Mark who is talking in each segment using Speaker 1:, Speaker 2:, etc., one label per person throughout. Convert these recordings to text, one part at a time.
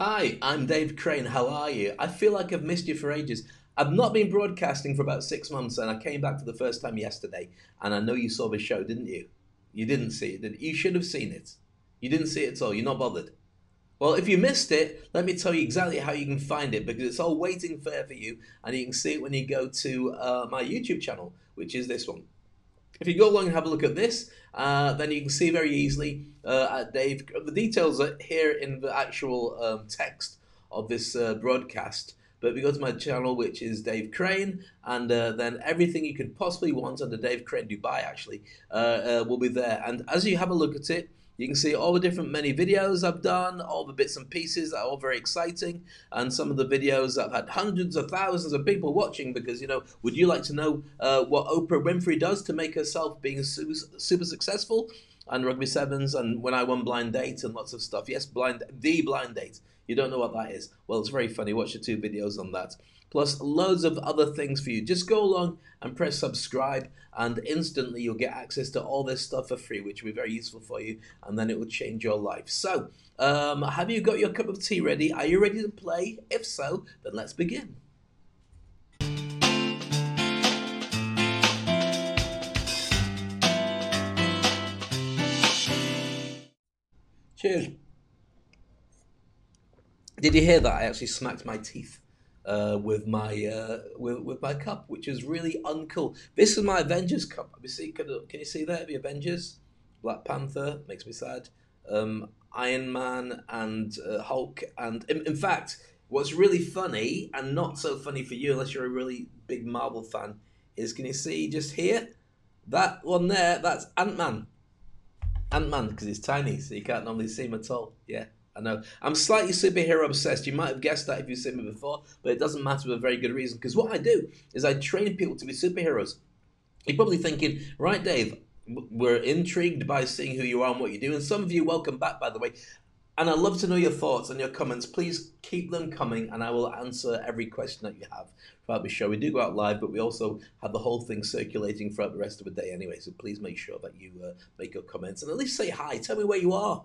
Speaker 1: Hi, I'm Dave Crane. How are you? I feel like I've missed you for ages. I've not been broadcasting for about six months, and I came back for the first time yesterday. And I know you saw the show, didn't you? You didn't see it. You? you should have seen it. You didn't see it at all. You're not bothered. Well, if you missed it, let me tell you exactly how you can find it because it's all waiting there for you, and you can see it when you go to uh, my YouTube channel, which is this one. If you go along and have a look at this, uh, then you can see very easily uh, at Dave. The details are here in the actual um, text of this uh, broadcast. But if you go to my channel, which is Dave Crane, and uh, then everything you could possibly want under Dave Crane Dubai actually uh, uh, will be there. And as you have a look at it, you can see all the different many videos I've done, all the bits and pieces that are all very exciting, and some of the videos that have had hundreds of thousands of people watching. Because you know, would you like to know uh, what Oprah Winfrey does to make herself being super, successful? And Rugby Sevens, and when I won Blind Date, and lots of stuff. Yes, blind the Blind Date. You don't know what that is? Well, it's very funny. Watch the two videos on that plus loads of other things for you. Just go along and press subscribe, and instantly you'll get access to all this stuff for free, which will be very useful for you, and then it will change your life. So, um, have you got your cup of tea ready? Are you ready to play? If so, then let's begin. Cheers. Did you hear that? I actually smacked my teeth uh, with my uh, with, with my cup, which is really uncool. This is my Avengers cup. You see, can, can you see that the Avengers? Black Panther makes me sad. Um, Iron Man and uh, Hulk, and in, in fact, what's really funny and not so funny for you unless you're a really big Marvel fan is can you see just here that one there? That's Ant Man. Ant Man because he's tiny, so you can't normally see him at all. Yeah. I know. I'm slightly superhero obsessed. You might have guessed that if you've seen me before, but it doesn't matter for a very good reason. Because what I do is I train people to be superheroes. You're probably thinking, right, Dave, we're intrigued by seeing who you are and what you do. And some of you, welcome back, by the way. And I'd love to know your thoughts and your comments. Please keep them coming, and I will answer every question that you have throughout the show. We do go out live, but we also have the whole thing circulating throughout the rest of the day anyway. So please make sure that you uh, make your comments and at least say hi. Tell me where you are.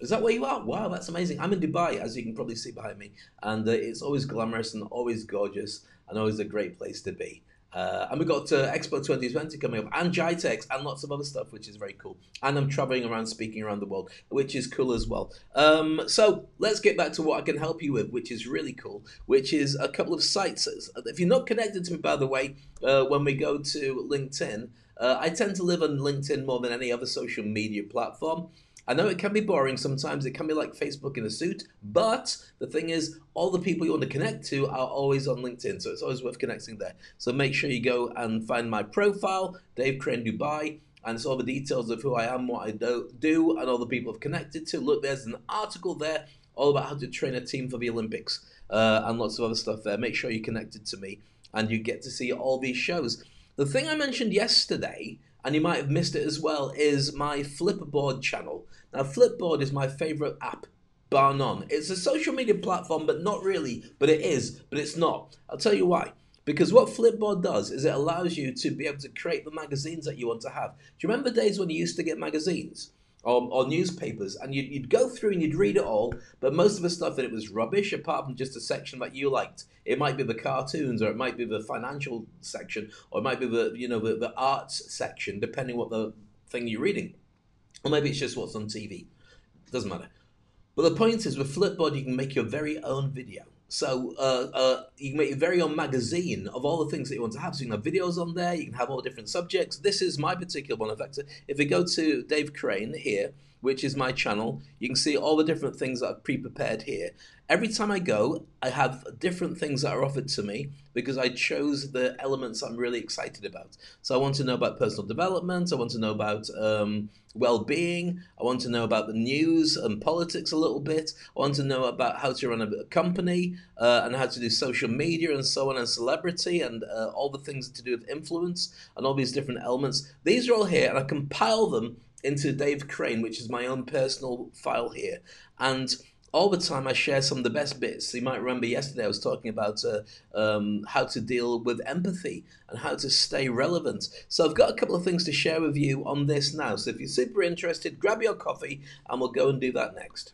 Speaker 1: Is that where you are? Wow, that's amazing. I'm in Dubai, as you can probably see behind me, and uh, it's always glamorous and always gorgeous and always a great place to be. Uh, and we've got uh, Expo 2020 coming up, and GITEX, and lots of other stuff, which is very cool. And I'm traveling around speaking around the world, which is cool as well. Um, so let's get back to what I can help you with, which is really cool, which is a couple of sites. If you're not connected to me, by the way, uh, when we go to LinkedIn, uh, I tend to live on LinkedIn more than any other social media platform. I know it can be boring sometimes, it can be like Facebook in a suit, but the thing is, all the people you want to connect to are always on LinkedIn, so it's always worth connecting there. So make sure you go and find my profile, Dave Crane Dubai, and it's all the details of who I am, what I do, do, and all the people I've connected to. Look, there's an article there all about how to train a team for the Olympics uh, and lots of other stuff there. Make sure you're connected to me and you get to see all these shows. The thing I mentioned yesterday and you might have missed it as well, is my Flipboard channel. Now, Flipboard is my favorite app, bar none. It's a social media platform, but not really. But it is, but it's not. I'll tell you why. Because what Flipboard does is it allows you to be able to create the magazines that you want to have. Do you remember days when you used to get magazines? Or, or newspapers, and you'd, you'd go through and you'd read it all, but most of the stuff in it was rubbish, apart from just a section that you liked. It might be the cartoons, or it might be the financial section, or it might be the you know the, the arts section, depending what the thing you're reading, or maybe it's just what's on TV. Doesn't matter. But the point is, with Flipboard, you can make your very own video. So uh, uh, you can make your very own magazine of all the things that you want to have. So you can have videos on there. You can have all different subjects. This is my particular one. In fact, if we go to Dave Crane here, which is my channel, you can see all the different things that I've pre-prepared here. Every time I go, I have different things that are offered to me because I chose the elements I'm really excited about. So I want to know about personal development. I want to know about um, well-being. I want to know about the news and politics a little bit. I want to know about how to run a company uh, and how to do social media and so on and celebrity and uh, all the things to do with influence and all these different elements. These are all here and I compile them into Dave Crane, which is my own personal file here. And all the time I share some of the best bits. You might remember yesterday I was talking about uh, um, how to deal with empathy and how to stay relevant. So I've got a couple of things to share with you on this now. So if you're super interested, grab your coffee and we'll go and do that next.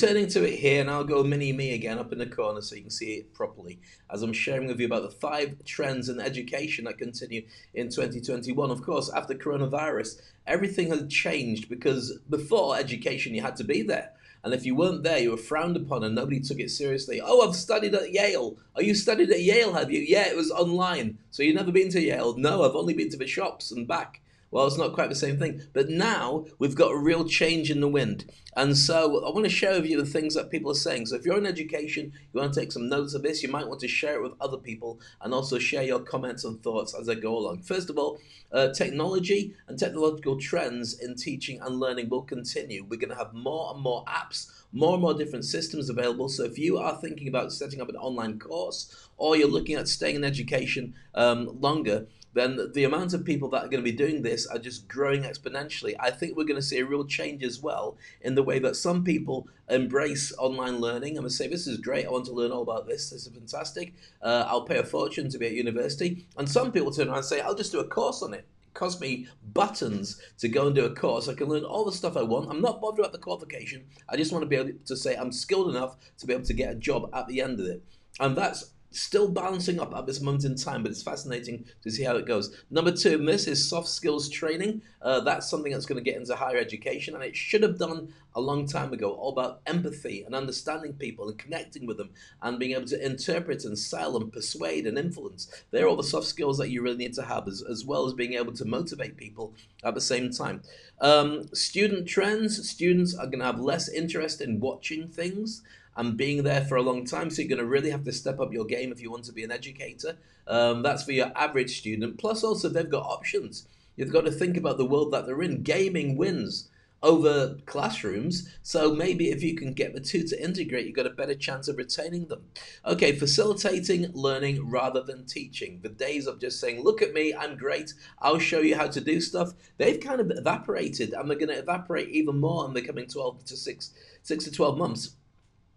Speaker 1: Returning to it here, and I'll go mini me again up in the corner so you can see it properly as I'm sharing with you about the five trends in education that continue in 2021. Of course, after coronavirus, everything has changed because before education, you had to be there. And if you weren't there, you were frowned upon and nobody took it seriously. Oh, I've studied at Yale. Oh, you studied at Yale, have you? Yeah, it was online. So you've never been to Yale? No, I've only been to the shops and back. Well, it's not quite the same thing. But now we've got a real change in the wind. And so I want to share with you the things that people are saying. So if you're in education, you want to take some notes of this, you might want to share it with other people and also share your comments and thoughts as I go along. First of all, uh, technology and technological trends in teaching and learning will continue. We're going to have more and more apps more and more different systems available. So if you are thinking about setting up an online course or you're looking at staying in education um, longer, then the amount of people that are going to be doing this are just growing exponentially. I think we're going to see a real change as well in the way that some people embrace online learning. I'm going to say, this is great. I want to learn all about this. This is fantastic. Uh, I'll pay a fortune to be at university. And some people turn around and say, I'll just do a course on it. it cost me buttons to go and do a course. I can learn all the stuff I want. I'm not bothered about the qualification. I just want to be able to say I'm skilled enough to be able to get a job at the end of it. And that's still balancing up at this moment in time, but it's fascinating to see how it goes. Number two, this is soft skills training. Uh, that's something that's going to get into higher education, and it should have done a long time ago, all about empathy and understanding people and connecting with them and being able to interpret and sell and persuade and influence. They're all the soft skills that you really need to have, as, as well as being able to motivate people at the same time. Um, student trends, students are going to have less interest in watching things and being there for a long time. So you're going to really have to step up your game if you want to be an educator. Um, that's for your average student. Plus, also, they've got options. You've got to think about the world that they're in. Gaming wins over classrooms. So maybe if you can get the two to integrate, you've got a better chance of retaining them. Okay, facilitating learning rather than teaching. The days of just saying, look at me, I'm great, I'll show you how to do stuff, they've kind of evaporated and they're going to evaporate even more in the coming 12 to 6, 6 to 12 months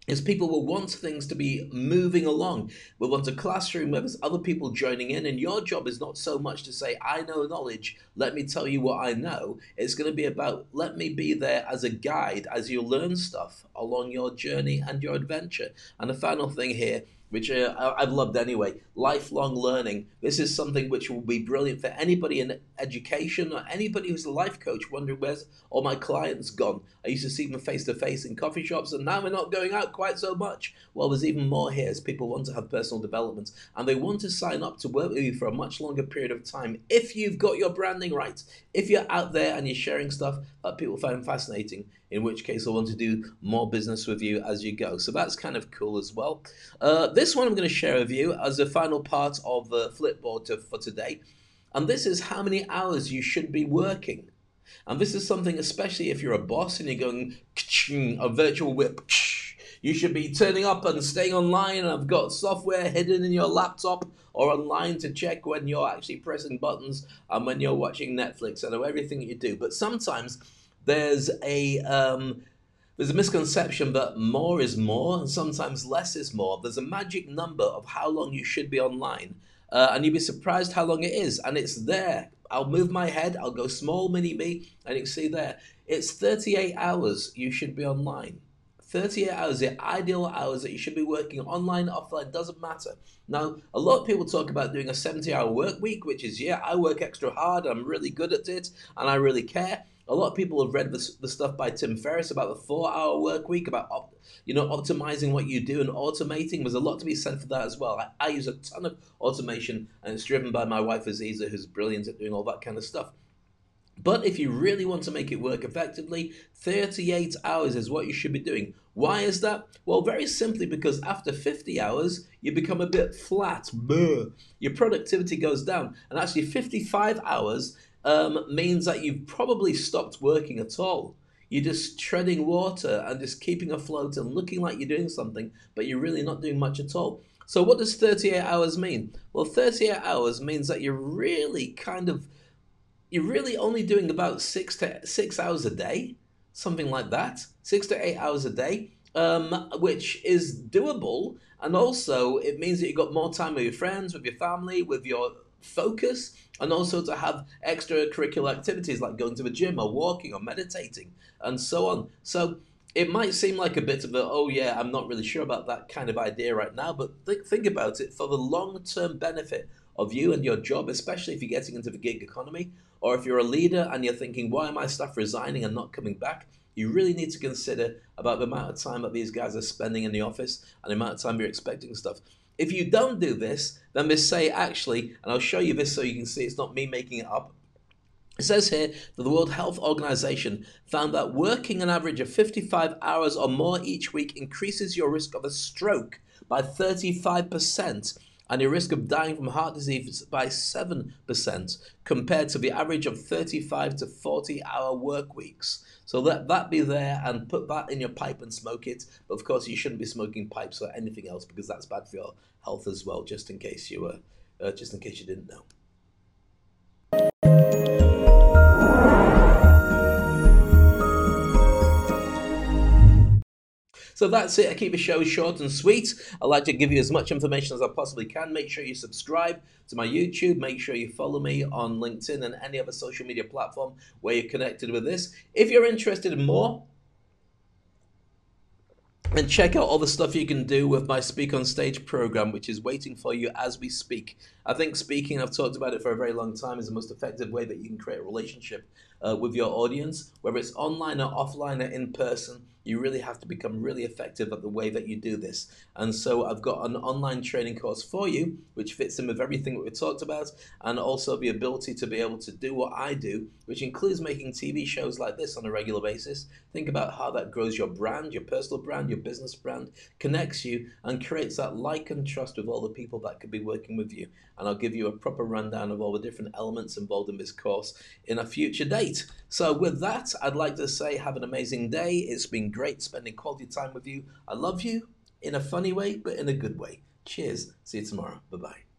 Speaker 1: is people will want things to be moving along. We'll want a classroom where there's other people joining in, and your job is not so much to say, I know knowledge, let me tell you what I know. It's going to be about, let me be there as a guide as you learn stuff along your journey and your adventure. And the final thing here which uh, I've loved anyway. Lifelong learning. This is something which will be brilliant for anybody in education or anybody who's a life coach wondering where's all my clients gone. I used to see them face to face in coffee shops, and now we're not going out quite so much. Well, there's even more here as people want to have personal development and they want to sign up to work with you for a much longer period of time if you've got your branding right. If you're out there and you're sharing stuff that people find fascinating, in which case I want to do more business with you as you go. So that's kind of cool as well. Uh, this one I'm going to share with you as a final part of the Flipboard to, for today. And this is how many hours you should be working. And this is something, especially if you're a boss and you're going a virtual whip. You should be turning up and staying online. And I've got software hidden in your laptop or online to check when you're actually pressing buttons and when you're watching Netflix. I know everything you do, but sometimes there's a um, there's a misconception that more is more and sometimes less is more. There's a magic number of how long you should be online, uh, and you'd be surprised how long it is, and it's there. I'll move my head, I'll go small mini me, and you can see there. It's 38 hours you should be online. 38 hours, the ideal hours that you should be working online, offline, doesn't matter. Now, a lot of people talk about doing a 70 hour work week, which is, yeah, I work extra hard, I'm really good at it, and I really care. A lot of people have read the, the stuff by Tim Ferriss about the four-hour work week, about op, you know optimizing what you do and automating. There's a lot to be said for that as well. I, I use a ton of automation, and it's driven by my wife Aziza, who's brilliant at doing all that kind of stuff. But if you really want to make it work effectively, 38 hours is what you should be doing. Why is that? Well, very simply because after 50 hours, you become a bit flat. Your productivity goes down. And actually, 55 hours um, means that you've probably stopped working at all. You're just treading water and just keeping afloat and looking like you're doing something, but you're really not doing much at all. So, what does 38 hours mean? Well, 38 hours means that you're really kind of, you're really only doing about six to six hours a day, something like that, six to eight hours a day, um, which is doable. And also, it means that you've got more time with your friends, with your family, with your focus and also to have extracurricular activities like going to the gym or walking or meditating and so on. So it might seem like a bit of a, oh yeah, I'm not really sure about that kind of idea right now, but think, think about it for the long term benefit of you and your job, especially if you're getting into the gig economy, or if you're a leader and you're thinking, why am my staff resigning and not coming back? You really need to consider about the amount of time that these guys are spending in the office and the amount of time you're expecting stuff. If you don't do this, then say actually, and I'll show you this so you can see it's not me making it up. It says here that the World Health Organization found that working an average of 55 hours or more each week increases your risk of a stroke by 35% and your risk of dying from heart disease by 7% compared to the average of 35 to 40 hour work weeks. So let that be there and put that in your pipe and smoke it. But of course, you shouldn't be smoking pipes or anything else because that's bad for your health as well. Just in case you were, uh, just in case you didn't know. So that's it. I keep the show short and sweet. I like to give you as much information as I possibly can. Make sure you subscribe to my YouTube. Make sure you follow me on LinkedIn and any other social media platform where you're connected with this. If you're interested in more, and check out all the stuff you can do with my Speak on Stage program, which is waiting for you as we speak. I think speaking, I've talked about it for a very long time, is the most effective way that you can create a relationship uh, with your audience, whether it's online or offline or in person you really have to become really effective at the way that you do this. And so I've got an online training course for you, which fits in with everything that we talked about, and also the ability to be able to do what I do, which includes making TV shows like this on a regular basis. Think about how that grows your brand, your personal brand, your business brand, connects you, and creates that like and trust with all the people that could be working with you. And I'll give you a proper rundown of all the different elements involved in this course in a future date. So, with that, I'd like to say have an amazing day. It's been great spending quality time with you. I love you in a funny way, but in a good way. Cheers. See you tomorrow. Bye bye.